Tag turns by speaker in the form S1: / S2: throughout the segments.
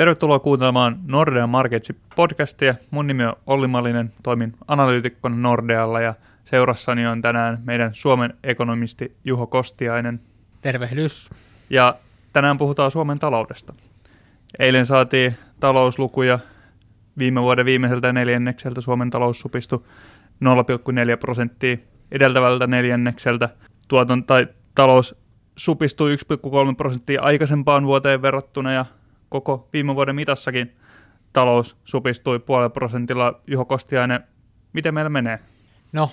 S1: Tervetuloa kuuntelemaan Nordea Marketsin podcastia. Mun nimi on Olli Malinen, toimin analyytikkona Nordealla ja seurassani on tänään meidän Suomen ekonomisti Juho Kostiainen.
S2: Tervehdys.
S1: Ja tänään puhutaan Suomen taloudesta. Eilen saatiin talouslukuja viime vuoden viimeiseltä neljännekseltä Suomen talous supistui 0,4 prosenttia edeltävältä neljännekseltä. Tuoton tai talous supistui 1,3 prosenttia aikaisempaan vuoteen verrattuna ja koko viime vuoden mitassakin talous supistui puolella prosentilla. Juho Kostiainen, miten meillä menee?
S2: No,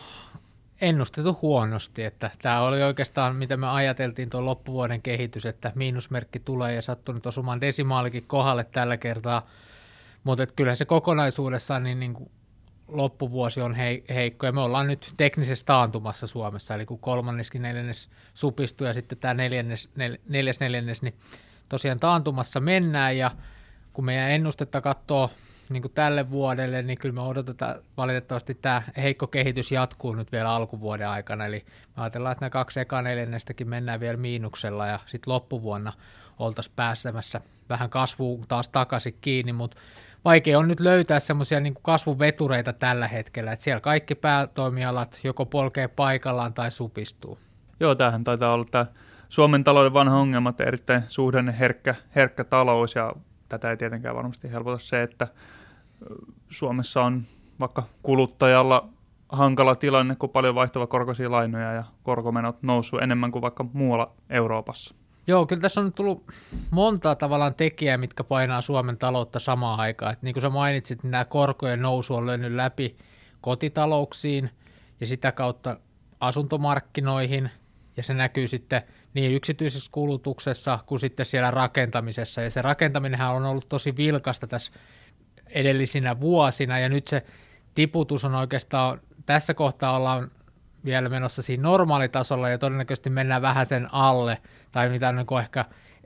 S2: ennustettu huonosti, että tämä oli oikeastaan, mitä me ajateltiin tuon loppuvuoden kehitys, että miinusmerkki tulee ja sattunut osumaan desimaalikin kohdalle tällä kertaa, mutta kyllä se kokonaisuudessaan niin, niin kuin loppuvuosi on hei, heikko ja me ollaan nyt teknisessä taantumassa Suomessa, eli kun kolmanneskin neljännes supistuu ja sitten tämä neljännes, nel, neljäs neljännes, niin tosiaan taantumassa mennään ja kun meidän ennustetta katsoo niin kuin tälle vuodelle, niin kyllä me odotetaan valitettavasti tämä heikko kehitys jatkuu nyt vielä alkuvuoden aikana, eli me ajatellaan, että nämä kaksi eka neljännestäkin mennään vielä miinuksella ja sitten loppuvuonna oltaisiin pääsemässä vähän kasvuun taas takaisin kiinni, mutta vaikea on nyt löytää semmoisia niin kasvuvetureita tällä hetkellä, että siellä kaikki päätoimialat joko polkee paikallaan tai supistuu.
S1: Joo, tämähän taitaa olla tämä Suomen talouden vanha ongelma, että erittäin suhdanne herkkä, herkkä talous ja tätä ei tietenkään varmasti helpota se, että Suomessa on vaikka kuluttajalla hankala tilanne, kun paljon vaihtava korkoisia lainoja ja korkomenot noussut enemmän kuin vaikka muualla Euroopassa.
S2: Joo, kyllä tässä on tullut monta tavallaan tekijää, mitkä painaa Suomen taloutta samaan aikaan. Et niin kuin sä mainitsit, niin nämä korkojen nousu on löynyt läpi kotitalouksiin ja sitä kautta asuntomarkkinoihin, ja se näkyy sitten niin yksityisessä kulutuksessa kuin sitten siellä rakentamisessa. Ja se rakentaminenhan on ollut tosi vilkasta tässä edellisinä vuosina, ja nyt se tiputus on oikeastaan, tässä kohtaa ollaan vielä menossa siinä normaalitasolla, ja todennäköisesti mennään vähän sen alle, tai mitä niin ehkä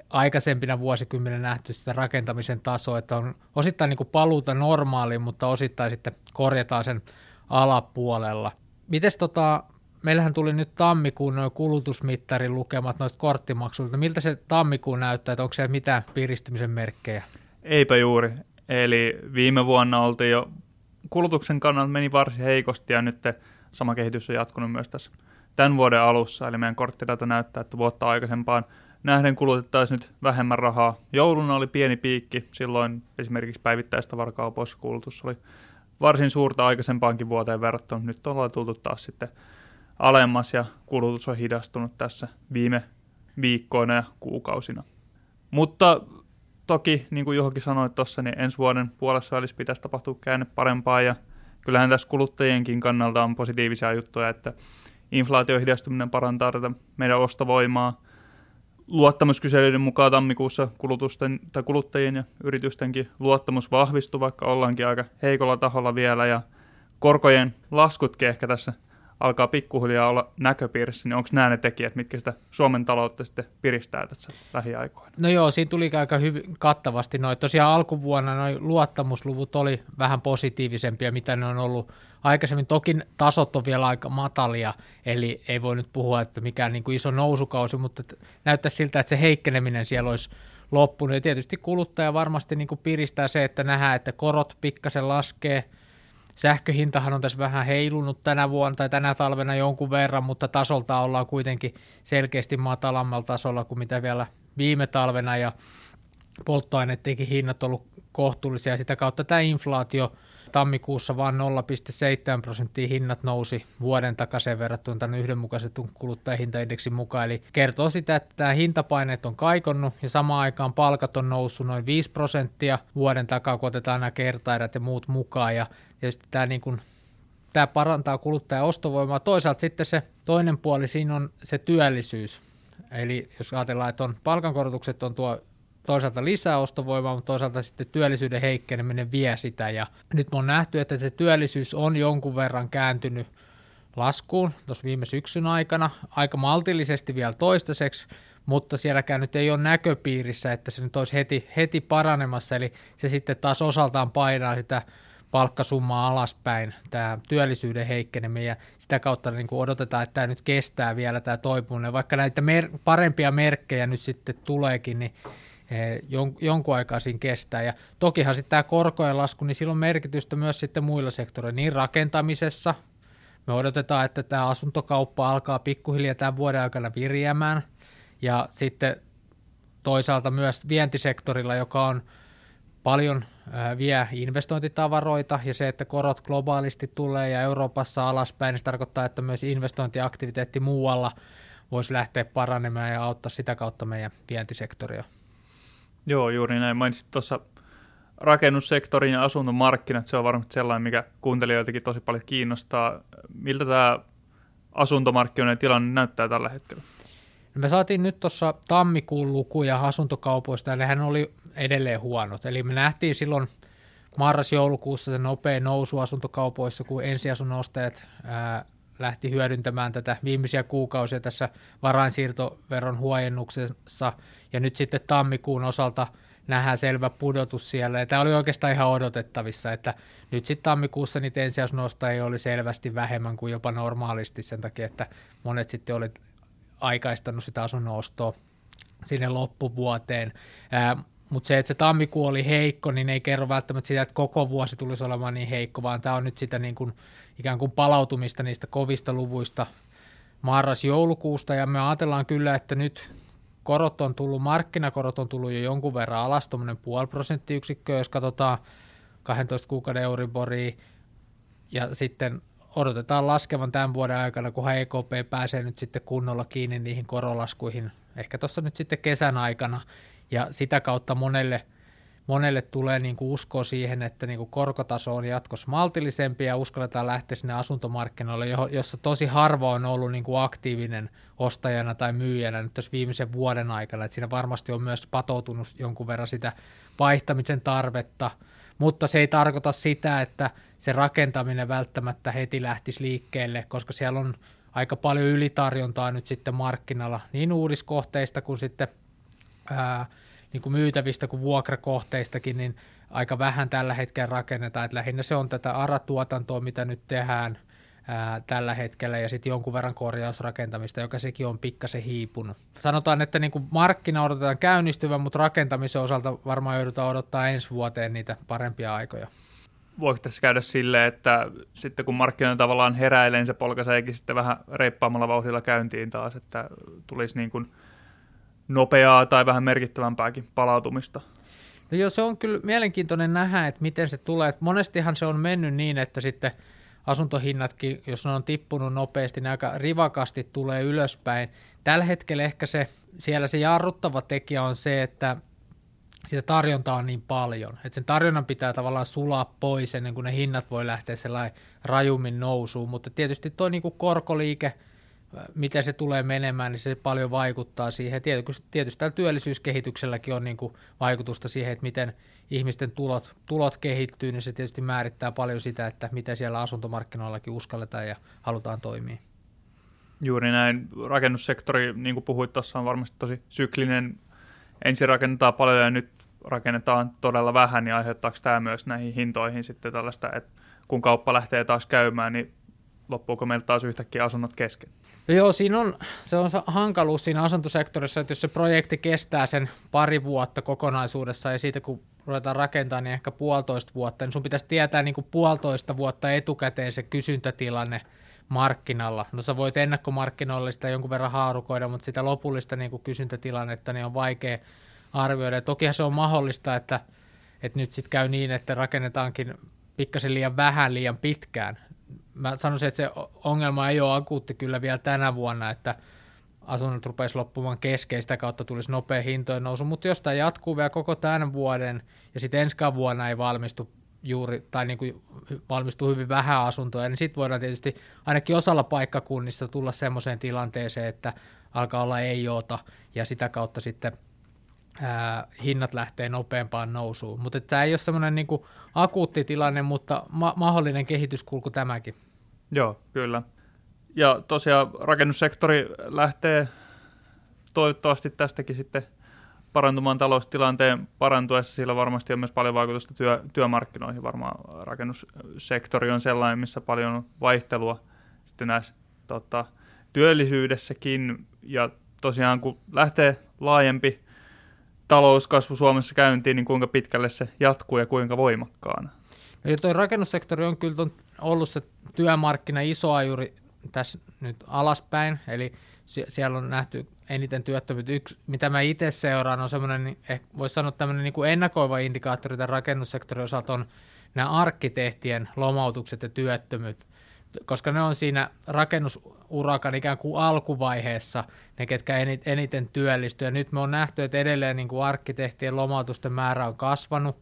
S2: aikaisempina vuosikymmenen nähty sitä rakentamisen tasoa, että on osittain niin kuin paluuta normaaliin, mutta osittain sitten korjataan sen alapuolella. Mites tota, meillähän tuli nyt tammikuun noin kulutusmittarin lukemat noista korttimaksuilta. Miltä se tammikuun näyttää, että onko siellä mitään piristymisen merkkejä?
S1: Eipä juuri. Eli viime vuonna oltiin jo, kulutuksen kannalta meni varsin heikosti ja nyt sama kehitys on jatkunut myös tässä tämän vuoden alussa. Eli meidän korttidata näyttää, että vuotta aikaisempaan nähden kulutettaisiin nyt vähemmän rahaa. Jouluna oli pieni piikki, silloin esimerkiksi päivittäistä varkaupoissa kulutus oli varsin suurta aikaisempaankin vuoteen verrattuna. Nyt ollaan tultu taas sitten alemmas ja kulutus on hidastunut tässä viime viikkoina ja kuukausina. Mutta toki, niin kuin Juhokin sanoi tuossa, niin ensi vuoden puolessa välissä pitäisi tapahtua käänne parempaa ja kyllähän tässä kuluttajienkin kannalta on positiivisia juttuja, että inflaatio hidastuminen parantaa tätä meidän ostovoimaa. Luottamuskyselyiden mukaan tammikuussa kulutusten, tai kuluttajien ja yritystenkin luottamus vahvistui, vaikka ollaankin aika heikolla taholla vielä ja korkojen laskutkin ehkä tässä – alkaa pikkuhiljaa olla näköpiirissä, niin onko nämä ne tekijät, mitkä sitä Suomen taloutta sitten piristää tässä lähiaikoina?
S2: No joo, siinä tuli aika hyvin kattavasti. Noi, tosiaan alkuvuonna noin luottamusluvut oli vähän positiivisempia, mitä ne on ollut aikaisemmin. Toki tasot on vielä aika matalia, eli ei voi nyt puhua, että mikään niin kuin iso nousukausi, mutta näyttää siltä, että se heikkeneminen siellä olisi loppunut. Ja tietysti kuluttaja varmasti niin kuin piristää se, että nähdään, että korot pikkasen laskee – Sähköhintahan on tässä vähän heilunut tänä vuonna tai tänä talvena jonkun verran, mutta tasolta ollaan kuitenkin selkeästi matalammalla tasolla kuin mitä vielä viime talvena ja polttoaineidenkin hinnat on ollut kohtuullisia. Sitä kautta tämä inflaatio tammikuussa vain 0,7 prosenttia hinnat nousi vuoden takaisin verrattuna tämän yhdenmukaisetun kuluttajahintaindeksin mukaan. Eli kertoo sitä, että tämä hintapaineet on kaikonnut ja samaan aikaan palkat on noussut noin 5 prosenttia vuoden takaa, kun otetaan nämä kertaerät ja muut mukaan. Ja tietysti tämä niin kuin tämä parantaa kuluttajan ostovoimaa. Toisaalta sitten se toinen puoli siinä on se työllisyys. Eli jos ajatellaan, että on palkankorotukset on tuo toisaalta lisää ostovoimaa, mutta toisaalta sitten työllisyyden heikkeneminen vie sitä. Ja nyt me on nähty, että se työllisyys on jonkun verran kääntynyt laskuun tuossa viime syksyn aikana, aika maltillisesti vielä toistaiseksi, mutta sielläkään nyt ei ole näköpiirissä, että se nyt olisi heti, heti paranemassa, eli se sitten taas osaltaan painaa sitä palkkasummaa alaspäin, tämä työllisyyden heikkeneminen, ja sitä kautta niin kuin odotetaan, että tämä nyt kestää vielä tämä toipuminen, vaikka näitä mer- parempia merkkejä nyt sitten tuleekin, niin jon, jonkun aikaa siinä kestää. Ja tokihan sitten tämä korkojen lasku, niin sillä on merkitystä myös sitten muilla sektoreilla, niin rakentamisessa. Me odotetaan, että tämä asuntokauppa alkaa pikkuhiljaa tämän vuoden aikana virjäämään. Ja sitten toisaalta myös vientisektorilla, joka on paljon vie investointitavaroita ja se, että korot globaalisti tulee ja Euroopassa alaspäin, niin se tarkoittaa, että myös investointiaktiviteetti muualla voisi lähteä paranemaan ja auttaa sitä kautta meidän vientisektoria.
S1: Joo, juuri näin. Mainitsit tuossa rakennussektorin ja asuntomarkkinat, se on varmasti sellainen, mikä kuuntelijoitakin tosi paljon kiinnostaa. Miltä tämä asuntomarkkinoiden tilanne näyttää tällä hetkellä?
S2: Me saatiin nyt tuossa tammikuun lukuja asuntokaupoista ja nehän oli edelleen huonot. Eli me nähtiin silloin marras-joulukuussa se nopea nousu asuntokaupoissa, kun ensiasunnon ostajat lähti hyödyntämään tätä viimeisiä kuukausia tässä varainsiirtoveron huojennuksessa. Ja nyt sitten tammikuun osalta nähdään selvä pudotus siellä. Ja tämä oli oikeastaan ihan odotettavissa, että nyt sitten tammikuussa niitä ensiasunnostajia oli selvästi vähemmän kuin jopa normaalisti sen takia, että monet sitten oli aikaistanut sitä asunnon ostoa sinne loppuvuoteen. Mutta se, että se tammikuu oli heikko, niin ei kerro välttämättä sitä, että koko vuosi tulisi olemaan niin heikko, vaan tämä on nyt sitä niin kuin, ikään kuin palautumista niistä kovista luvuista marras-joulukuusta, ja me ajatellaan kyllä, että nyt korot on tullut, markkinakorot on tullut jo jonkun verran alas, tuommoinen puoli prosenttiyksikköä, jos katsotaan 12 kuukauden Euriboria, ja sitten odotetaan laskevan tämän vuoden aikana, kun EKP pääsee nyt sitten kunnolla kiinni niihin korolaskuihin, ehkä tuossa nyt sitten kesän aikana, ja sitä kautta monelle, monelle tulee niin kuin usko siihen, että niin kuin korkotaso on jatkossa maltillisempi ja uskalletaan lähteä sinne asuntomarkkinoille, jossa tosi harva on ollut niin kuin aktiivinen ostajana tai myyjänä nyt tässä viimeisen vuoden aikana, että siinä varmasti on myös patoutunut jonkun verran sitä vaihtamisen tarvetta, mutta se ei tarkoita sitä, että se rakentaminen välttämättä heti lähtisi liikkeelle, koska siellä on aika paljon ylitarjontaa nyt sitten markkinalla niin uudiskohteista kuin sitten ää, niin kuin myytävistä kuin vuokrakohteistakin, niin aika vähän tällä hetkellä rakennetaan. Että lähinnä se on tätä ARA-tuotantoa, mitä nyt tehdään ää, tällä hetkellä, ja sitten jonkun verran korjausrakentamista, joka sekin on pikkasen hiipunut. Sanotaan, että niin kuin markkina odotetaan käynnistyvän, mutta rakentamisen osalta varmaan joudutaan odottaa ensi vuoteen niitä parempia aikoja
S1: voiko tässä käydä silleen, että sitten kun markkinoilla tavallaan heräilee, niin se polkaiseekin sitten vähän reippaammalla vauhdilla käyntiin taas, että tulisi niin kuin nopeaa tai vähän merkittävämpääkin palautumista?
S2: No joo, se on kyllä mielenkiintoinen nähdä, että miten se tulee. monestihan se on mennyt niin, että sitten asuntohinnatkin, jos ne on tippunut nopeasti, ne aika rivakasti tulee ylöspäin. Tällä hetkellä ehkä se, siellä se jarruttava tekijä on se, että sitä tarjontaa on niin paljon, että sen tarjonnan pitää tavallaan sulaa pois ennen kuin ne hinnat voi lähteä sellainen rajummin nousuun, mutta tietysti tuo niin korkoliike, miten se tulee menemään, niin se paljon vaikuttaa siihen. Tietysti, tietysti tällä työllisyyskehitykselläkin on niin kuin vaikutusta siihen, että miten ihmisten tulot, tulot kehittyy, niin se tietysti määrittää paljon sitä, että miten siellä asuntomarkkinoillakin uskalletaan ja halutaan toimia.
S1: Juuri näin. Rakennussektori, niin kuin puhuit tuossa, on varmasti tosi syklinen ensin rakennetaan paljon ja nyt rakennetaan todella vähän, niin aiheuttaako tämä myös näihin hintoihin sitten tällaista, että kun kauppa lähtee taas käymään, niin loppuuko meiltä taas yhtäkkiä asunnot kesken?
S2: No joo, siinä on, se on hankaluus siinä asuntosektorissa, että jos se projekti kestää sen pari vuotta kokonaisuudessa ja siitä kun ruvetaan rakentamaan, niin ehkä puolitoista vuotta, niin sun pitäisi tietää niin kuin puolitoista vuotta etukäteen se kysyntätilanne markkinalla. No sä voit ennakkomarkkinoilla sitä jonkun verran haarukoida, mutta sitä lopullista niin kuin kysyntätilannetta niin on vaikea arvioida. Ja tokihan se on mahdollista, että, että nyt sitten käy niin, että rakennetaankin pikkasen liian vähän liian pitkään. Mä sanoisin, että se ongelma ei ole akuutti kyllä vielä tänä vuonna, että asunnot rupeisi loppumaan keskeistä kautta tulisi nopea hintojen nousu, mutta jos tämä jatkuu vielä koko tämän vuoden ja sitten ensi vuonna ei valmistu juuri, tai niin kuin valmistuu hyvin vähän asuntoja, niin sitten voidaan tietysti ainakin osalla paikkakunnista tulla semmoiseen tilanteeseen, että alkaa olla ei oota, ja sitä kautta sitten ää, hinnat lähtee nopeampaan nousuun. Mutta tämä ei ole semmoinen niin akuutti tilanne, mutta ma- mahdollinen kehityskulku tämäkin.
S1: Joo, kyllä. Ja tosiaan rakennussektori lähtee toivottavasti tästäkin sitten – parantumaan taloustilanteen parantuessa, sillä varmasti on myös paljon vaikutusta työ, työmarkkinoihin. Varmaan rakennussektori on sellainen, missä paljon on vaihtelua sitten näissä tota, työllisyydessäkin. Ja tosiaan kun lähtee laajempi talouskasvu Suomessa käyntiin, niin kuinka pitkälle se jatkuu ja kuinka voimakkaana?
S2: No, tuo rakennussektori on kyllä ollut se työmarkkina iso ajuri tässä nyt alaspäin, eli siellä on nähty eniten työttömyyttä. Yksi, mitä mä itse seuraan, on semmoinen, niin voisi sanoa tämmöinen niin kuin ennakoiva indikaattori tämän rakennussektorin osalta on nämä arkkitehtien lomautukset ja työttömyyt, koska ne on siinä rakennusurakan ikään kuin alkuvaiheessa ne, ketkä eniten työllistyy. Ja nyt me on nähty, että edelleen niin kuin arkkitehtien lomautusten määrä on kasvanut,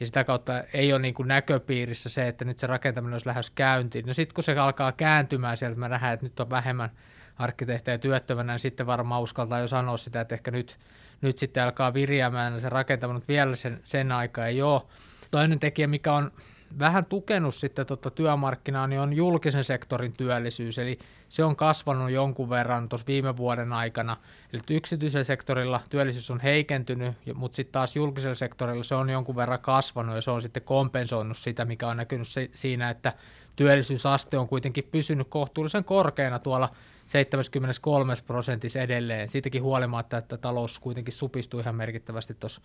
S2: ja sitä kautta ei ole niin kuin näköpiirissä se, että nyt se rakentaminen olisi lähes käyntiin. No sitten kun se alkaa kääntymään sieltä, me nähdään, että nyt on vähemmän arkkitehtejä työttömänä, niin sitten varmaan uskaltaa jo sanoa sitä, että ehkä nyt, nyt sitten alkaa viriämään se rakentaminen, mutta vielä sen, sen aikaa ei ole. Toinen tekijä, mikä on vähän tukenut sitten tota työmarkkinaa, niin on julkisen sektorin työllisyys, eli se on kasvanut jonkun verran tuossa viime vuoden aikana. Eli yksityisellä sektorilla työllisyys on heikentynyt, mutta sitten taas julkisella sektorilla se on jonkun verran kasvanut, ja se on sitten kompensoinut sitä, mikä on näkynyt se, siinä, että työllisyysaste on kuitenkin pysynyt kohtuullisen korkeana tuolla 73 prosentissa edelleen, siitäkin huolimatta, että talous kuitenkin supistui ihan merkittävästi tuossa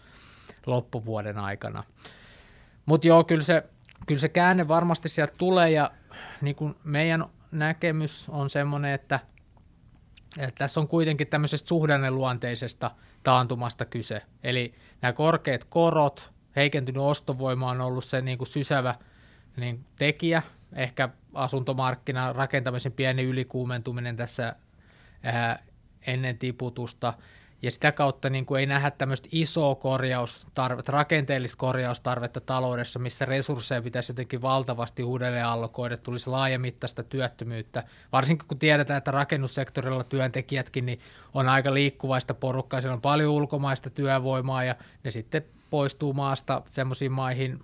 S2: loppuvuoden aikana. Mutta joo, kyllä se, kyllä se käänne varmasti sieltä tulee ja niin kuin meidän näkemys on semmoinen, että, että tässä on kuitenkin tämmöisestä suhdanneluonteisesta taantumasta kyse. Eli nämä korkeat korot, heikentynyt ostovoima on ollut se niin kuin sysävä niin tekijä, ehkä asuntomarkkina, rakentamisen pieni ylikuumentuminen tässä ää, ennen tiputusta – ja sitä kautta niin kuin ei nähdä tämmöistä isoa korjaustarvetta, rakenteellista korjaustarvetta taloudessa, missä resursseja pitäisi jotenkin valtavasti uudelleen allokoida, tulisi laajamittaista työttömyyttä, varsinkin kun tiedetään, että rakennussektorilla työntekijätkin niin on aika liikkuvaista porukkaa, siellä on paljon ulkomaista työvoimaa ja ne sitten poistuu maasta semmoisiin maihin,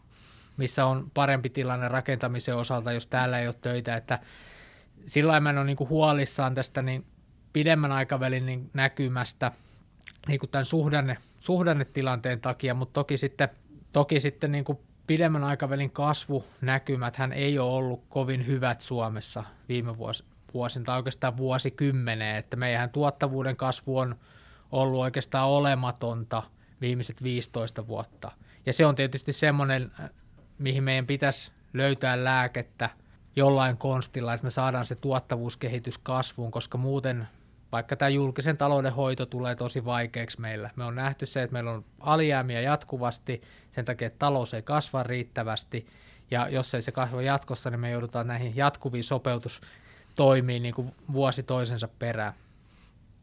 S2: missä on parempi tilanne rakentamisen osalta, jos täällä ei ole töitä, että sillä mä on niin kuin huolissaan tästä niin pidemmän aikavälin niin näkymästä – niin kuin tämän suhdanne, suhdannetilanteen takia, mutta toki sitten, toki sitten niin kuin pidemmän aikavälin kasvunäkymät hän ei ole ollut kovin hyvät Suomessa viime vuosina tai oikeastaan vuosikymmeneen, että meidän tuottavuuden kasvu on ollut oikeastaan olematonta viimeiset 15 vuotta. Ja se on tietysti semmoinen, mihin meidän pitäisi löytää lääkettä jollain konstilla, että me saadaan se tuottavuuskehitys kasvuun, koska muuten vaikka tämä julkisen talouden hoito tulee tosi vaikeaksi meillä. Me on nähty se, että meillä on alijäämiä jatkuvasti sen takia, että talous ei kasva riittävästi, ja jos ei se kasva jatkossa, niin me joudutaan näihin jatkuviin sopeutustoimiin niin kuin vuosi toisensa perään.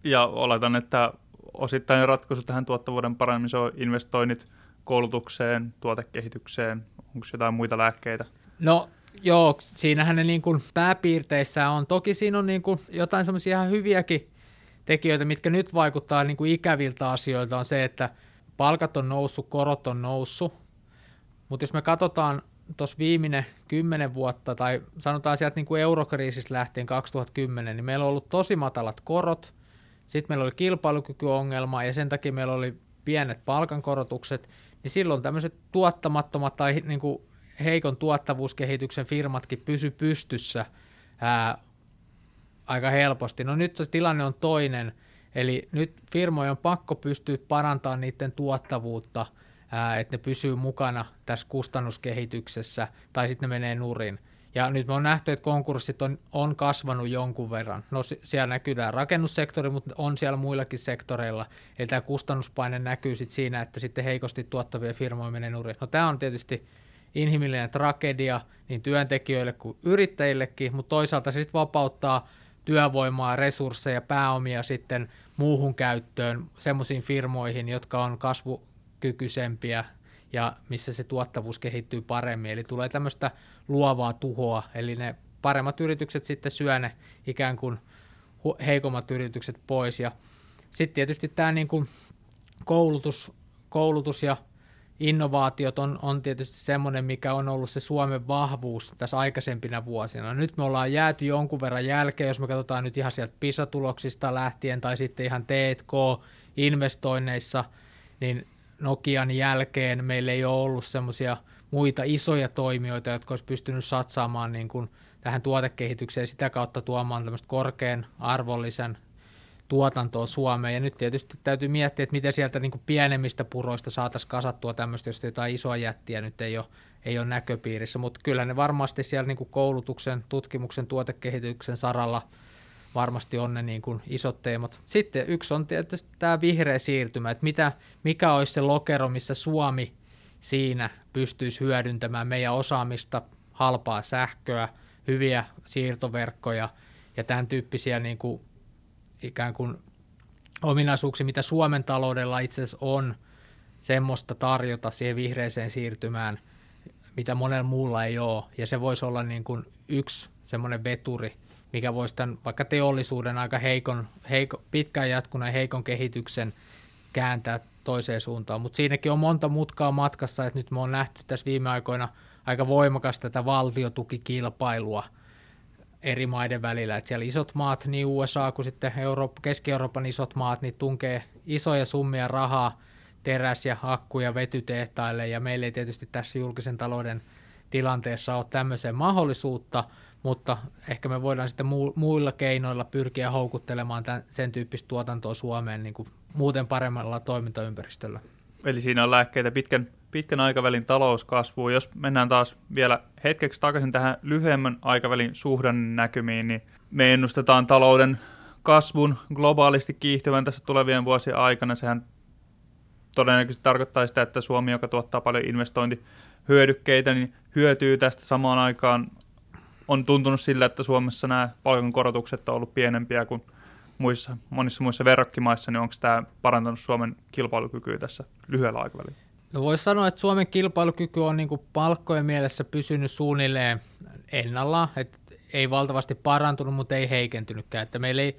S1: Ja oletan, että osittain ratkaisu tähän tuottavuuden parantamiseen on investoinnit koulutukseen, tuotekehitykseen, onko jotain muita lääkkeitä?
S2: No joo, siinähän ne niin kuin pääpiirteissä on. Toki siinä on niin kuin jotain semmoisia ihan hyviäkin tekijöitä, mitkä nyt vaikuttaa niin kuin ikäviltä asioilta, on se, että palkat on noussut, korot on noussut, mutta jos me katsotaan tuossa viimeinen kymmenen vuotta, tai sanotaan sieltä niin kuin eurokriisistä lähtien 2010, niin meillä on ollut tosi matalat korot, sitten meillä oli kilpailukykyongelma, ja sen takia meillä oli pienet palkankorotukset, niin silloin tämmöiset tuottamattomat tai niin kuin heikon tuottavuuskehityksen firmatkin pysy pystyssä. Ää, aika helposti. No nyt se tilanne on toinen, eli nyt firmojen on pakko pystyä parantamaan niiden tuottavuutta, että ne pysyy mukana tässä kustannuskehityksessä, tai sitten ne menee nurin. Ja nyt me on nähty, että konkurssit on, on kasvanut jonkun verran. No siellä näkyy tämä rakennussektori, mutta on siellä muillakin sektoreilla. Eli tämä kustannuspaine näkyy sitten siinä, että sitten heikosti tuottavia firmoja menee nurin. No tämä on tietysti inhimillinen tragedia niin työntekijöille kuin yrittäjillekin, mutta toisaalta se sitten vapauttaa työvoimaa, resursseja, pääomia sitten muuhun käyttöön semmoisiin firmoihin, jotka on kasvukykyisempiä ja missä se tuottavuus kehittyy paremmin. Eli tulee tämmöistä luovaa tuhoa, eli ne paremmat yritykset sitten syö ne ikään kuin heikommat yritykset pois. Ja sitten tietysti tämä niin kuin koulutus, koulutus ja innovaatiot on, on tietysti semmoinen, mikä on ollut se Suomen vahvuus tässä aikaisempina vuosina. Nyt me ollaan jääty jonkun verran jälkeen, jos me katsotaan nyt ihan sieltä PISA-tuloksista lähtien tai sitten ihan T&K-investoinneissa, niin Nokian jälkeen meillä ei ole ollut semmoisia muita isoja toimijoita, jotka olisi pystynyt satsaamaan niin kuin tähän tuotekehitykseen sitä kautta tuomaan tämmöistä korkean arvollisen tuotantoa Suomeen. Ja nyt tietysti täytyy miettiä, että miten sieltä niin pienemmistä puroista saataisiin kasattua tämmöistä, jos jotain isoa jättiä nyt ei ole, ei ole näköpiirissä. Mutta kyllä ne varmasti siellä niin koulutuksen, tutkimuksen, tuotekehityksen saralla varmasti on ne niin kuin isot teemat. Sitten yksi on tietysti tämä vihreä siirtymä, että mitä, mikä olisi se lokero, missä Suomi siinä pystyisi hyödyntämään meidän osaamista, halpaa sähköä, hyviä siirtoverkkoja ja tämän tyyppisiä niin kuin ikään kuin ominaisuuksia, mitä Suomen taloudella itse asiassa on semmoista tarjota siihen vihreiseen siirtymään, mitä monella muulla ei ole. Ja se voisi olla niin kuin yksi semmoinen veturi, mikä voisi tämän vaikka teollisuuden aika heikon, heiko, pitkään jatkuneen heikon kehityksen kääntää toiseen suuntaan. Mutta siinäkin on monta mutkaa matkassa, että nyt me on nähty tässä viime aikoina aika voimakas tätä valtiotukikilpailua – eri maiden välillä. Että siellä isot maat, niin USA kuin sitten Eurooppa, Keski-Euroopan isot maat, niin tunkee isoja summia rahaa teräs- ja akku- ja vetytehtaille, ja meillä ei tietysti tässä julkisen talouden tilanteessa ole tämmöiseen mahdollisuutta, mutta ehkä me voidaan sitten muilla keinoilla pyrkiä houkuttelemaan tämän, sen tyyppistä tuotantoa Suomeen niin kuin muuten paremmalla toimintaympäristöllä.
S1: Eli siinä on lääkkeitä pitkän pitkän aikavälin talouskasvuun. Jos mennään taas vielä hetkeksi takaisin tähän lyhyemmän aikavälin suhdannäkymiin, niin me ennustetaan talouden kasvun globaalisti kiihtyvän tässä tulevien vuosien aikana. Sehän todennäköisesti tarkoittaa sitä, että Suomi, joka tuottaa paljon investointihyödykkeitä, niin hyötyy tästä samaan aikaan. On tuntunut sillä, että Suomessa nämä palkankorotukset on ollut pienempiä kuin muissa, monissa muissa verrokkimaissa, niin onko tämä parantanut Suomen kilpailukykyä tässä lyhyellä aikavälillä?
S2: No voisi sanoa, että Suomen kilpailukyky on niin palkkojen mielessä pysynyt suunnilleen ennalla, että ei valtavasti parantunut, mutta ei heikentynytkään. Että meillä ei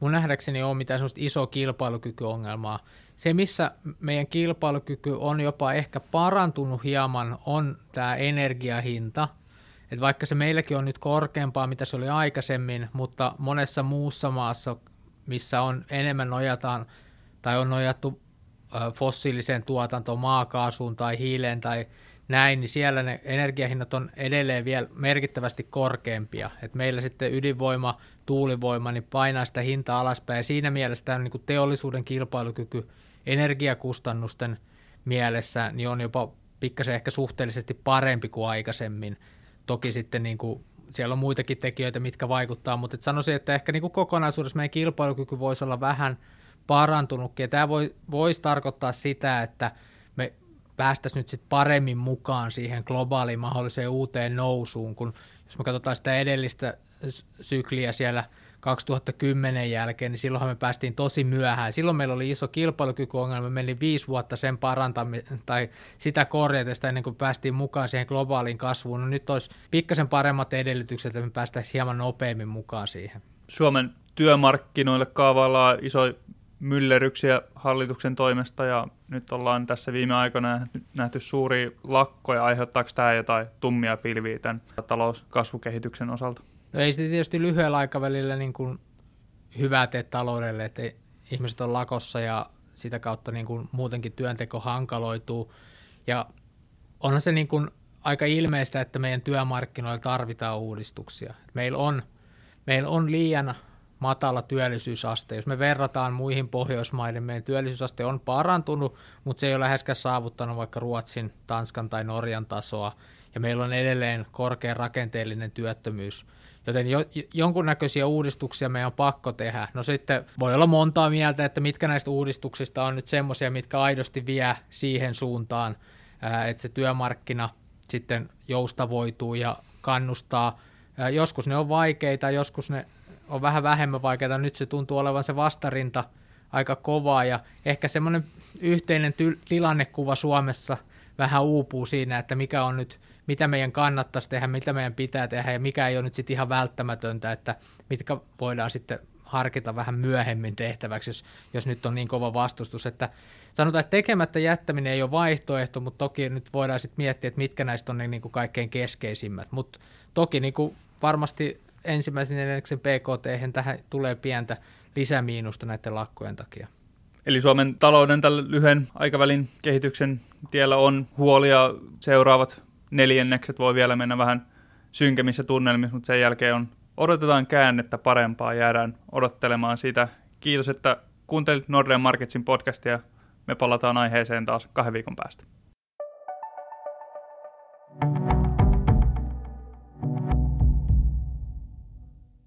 S2: mun nähdäkseni ole mitään sellaista isoa kilpailukykyongelmaa. Se, missä meidän kilpailukyky on jopa ehkä parantunut hieman, on tämä energiahinta. Että vaikka se meilläkin on nyt korkeampaa, mitä se oli aikaisemmin, mutta monessa muussa maassa, missä on enemmän nojataan tai on nojattu fossiiliseen tuotantoon, maakaasuun tai hiileen tai näin, niin siellä ne energiahinnat on edelleen vielä merkittävästi korkeampia. Et meillä sitten ydinvoima, tuulivoima, niin painaa sitä hintaa alaspäin. Ja siinä mielessä tämä niin teollisuuden kilpailukyky energiakustannusten mielessä niin on jopa pikkasen ehkä suhteellisesti parempi kuin aikaisemmin. Toki sitten niin kuin siellä on muitakin tekijöitä, mitkä vaikuttaa, mutta et sanoisin, että ehkä niin kuin kokonaisuudessa meidän kilpailukyky voisi olla vähän – parantunutkin. Ja tämä voi, voisi tarkoittaa sitä, että me päästäisiin nyt sit paremmin mukaan siihen globaaliin mahdolliseen uuteen nousuun, kun jos me katsotaan sitä edellistä sykliä siellä 2010 jälkeen, niin silloinhan me päästiin tosi myöhään. Silloin meillä oli iso kilpailukykyongelma, meni viisi vuotta sen parantamista tai sitä korjatesta ennen kuin päästiin mukaan siihen globaaliin kasvuun. No nyt olisi pikkasen paremmat edellytykset, että me päästäisiin hieman nopeammin mukaan siihen.
S1: Suomen työmarkkinoille kaavaillaan iso myllerryksiä hallituksen toimesta ja nyt ollaan tässä viime aikoina nähty suuria lakkoja. Aiheuttaako tämä jotain tummia pilviä tämän talouskasvukehityksen osalta?
S2: No ei sitten tietysti lyhyellä aikavälillä niin kuin hyvää tee taloudelle, että ihmiset on lakossa ja sitä kautta niin kuin muutenkin työnteko hankaloituu. Ja onhan se niin kuin aika ilmeistä, että meidän työmarkkinoilla tarvitaan uudistuksia. Meillä on, meillä on liian matala työllisyysaste. Jos me verrataan muihin Pohjoismaiden, meidän työllisyysaste on parantunut, mutta se ei ole läheskään saavuttanut vaikka Ruotsin, Tanskan tai Norjan tasoa, ja meillä on edelleen korkea rakenteellinen työttömyys. Joten jo, jonkunnäköisiä uudistuksia meidän on pakko tehdä. No sitten voi olla montaa mieltä, että mitkä näistä uudistuksista on nyt semmoisia, mitkä aidosti vie siihen suuntaan, että se työmarkkina sitten joustavoituu ja kannustaa. Joskus ne on vaikeita, joskus ne on vähän vähemmän vaikeaa. Nyt se tuntuu olevan se vastarinta aika kovaa ja ehkä semmoinen yhteinen ty- tilannekuva Suomessa vähän uupuu siinä, että mikä on nyt, mitä meidän kannattaisi tehdä, mitä meidän pitää tehdä ja mikä ei ole nyt sitten ihan välttämätöntä, että mitkä voidaan sitten harkita vähän myöhemmin tehtäväksi, jos, jos nyt on niin kova vastustus, että sanotaan, että tekemättä jättäminen ei ole vaihtoehto, mutta toki nyt voidaan sitten miettiä, että mitkä näistä on ne niin kuin kaikkein keskeisimmät, mutta toki niin kuin varmasti ensimmäisen neljänneksen PKT tähän tulee pientä lisämiinusta näiden lakkojen takia.
S1: Eli Suomen talouden tällä lyhyen aikavälin kehityksen tiellä on huolia. Seuraavat neljännekset voi vielä mennä vähän synkemissä tunnelmissa, mutta sen jälkeen on, odotetaan käännettä parempaa. Jäädään odottelemaan sitä. Kiitos, että kuuntelit Nordean Marketsin podcastia. Me palataan aiheeseen taas kahden viikon päästä. thank you